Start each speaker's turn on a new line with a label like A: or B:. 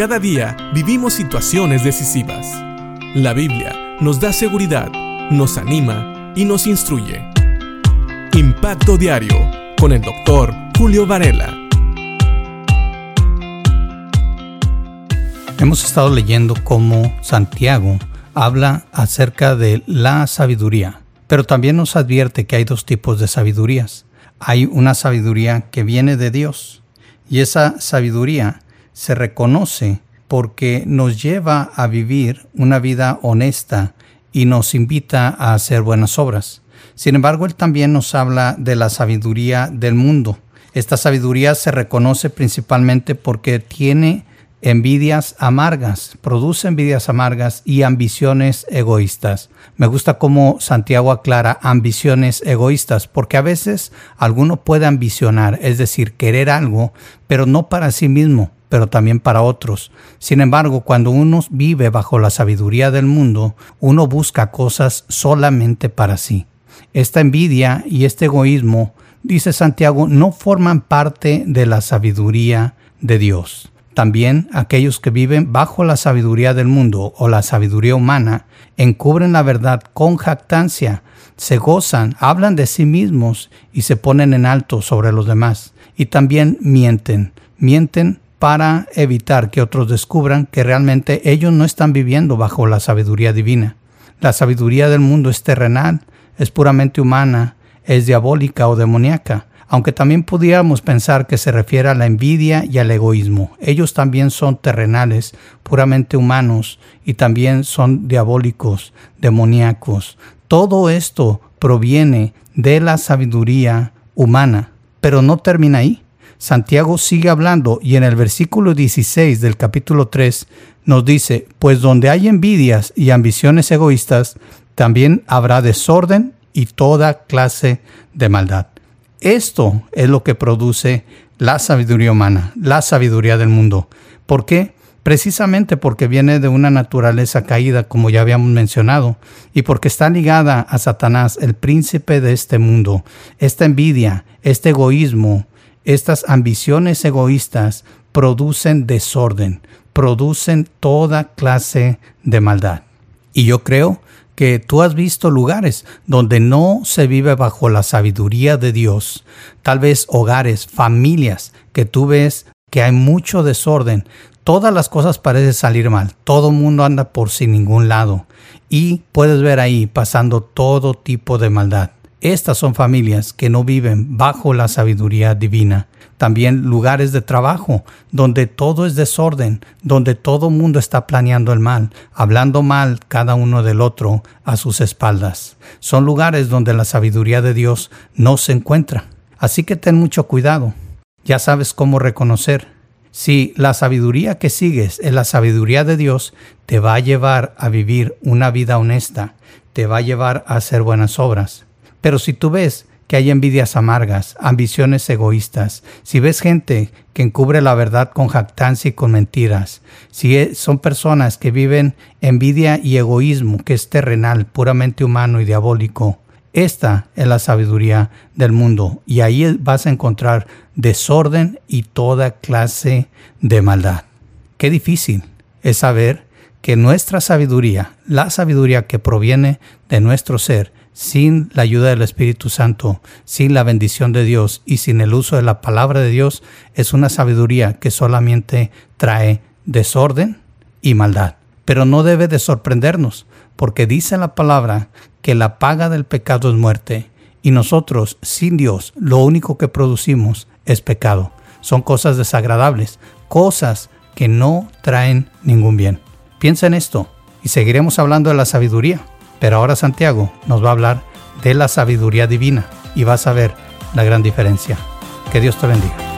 A: Cada día vivimos situaciones decisivas. La Biblia nos da seguridad, nos anima y nos instruye. Impacto Diario con el doctor Julio Varela.
B: Hemos estado leyendo cómo Santiago habla acerca de la sabiduría, pero también nos advierte que hay dos tipos de sabidurías. Hay una sabiduría que viene de Dios y esa sabiduría se reconoce porque nos lleva a vivir una vida honesta y nos invita a hacer buenas obras. Sin embargo, Él también nos habla de la sabiduría del mundo. Esta sabiduría se reconoce principalmente porque tiene envidias amargas, produce envidias amargas y ambiciones egoístas. Me gusta cómo Santiago aclara ambiciones egoístas, porque a veces alguno puede ambicionar, es decir, querer algo, pero no para sí mismo, pero también para otros. Sin embargo, cuando uno vive bajo la sabiduría del mundo, uno busca cosas solamente para sí. Esta envidia y este egoísmo, dice Santiago, no forman parte de la sabiduría de Dios. También aquellos que viven bajo la sabiduría del mundo o la sabiduría humana encubren la verdad con jactancia, se gozan, hablan de sí mismos y se ponen en alto sobre los demás. Y también mienten, mienten para evitar que otros descubran que realmente ellos no están viviendo bajo la sabiduría divina. La sabiduría del mundo es terrenal, es puramente humana, es diabólica o demoníaca aunque también pudiéramos pensar que se refiere a la envidia y al egoísmo. Ellos también son terrenales, puramente humanos, y también son diabólicos, demoníacos. Todo esto proviene de la sabiduría humana, pero no termina ahí. Santiago sigue hablando y en el versículo 16 del capítulo 3 nos dice, pues donde hay envidias y ambiciones egoístas, también habrá desorden y toda clase de maldad. Esto es lo que produce la sabiduría humana, la sabiduría del mundo. ¿Por qué? Precisamente porque viene de una naturaleza caída, como ya habíamos mencionado, y porque está ligada a Satanás, el príncipe de este mundo. Esta envidia, este egoísmo, estas ambiciones egoístas producen desorden, producen toda clase de maldad. Y yo creo que tú has visto lugares donde no se vive bajo la sabiduría de Dios, tal vez hogares, familias, que tú ves que hay mucho desorden, todas las cosas parecen salir mal, todo mundo anda por sin ningún lado y puedes ver ahí pasando todo tipo de maldad. Estas son familias que no viven bajo la sabiduría divina. También lugares de trabajo donde todo es desorden, donde todo mundo está planeando el mal, hablando mal cada uno del otro a sus espaldas. Son lugares donde la sabiduría de Dios no se encuentra. Así que ten mucho cuidado. Ya sabes cómo reconocer. Si la sabiduría que sigues es la sabiduría de Dios, te va a llevar a vivir una vida honesta, te va a llevar a hacer buenas obras pero si tú ves que hay envidias amargas, ambiciones egoístas, si ves gente que encubre la verdad con jactancia y con mentiras, si e, son personas que viven envidia y egoísmo, que es terrenal, puramente humano y diabólico, esta es la sabiduría del mundo y ahí vas a encontrar desorden y toda clase de maldad. Qué difícil es saber que nuestra sabiduría, la sabiduría que proviene de nuestro ser, sin la ayuda del Espíritu Santo, sin la bendición de Dios y sin el uso de la palabra de Dios, es una sabiduría que solamente trae desorden y maldad. Pero no debe de sorprendernos, porque dice la palabra que la paga del pecado es muerte, y nosotros, sin Dios, lo único que producimos es pecado. Son cosas desagradables, cosas que no traen ningún bien. Piensa en esto y seguiremos hablando de la sabiduría pero ahora Santiago nos va a hablar de la sabiduría divina y vas a ver la gran diferencia. Que Dios te bendiga.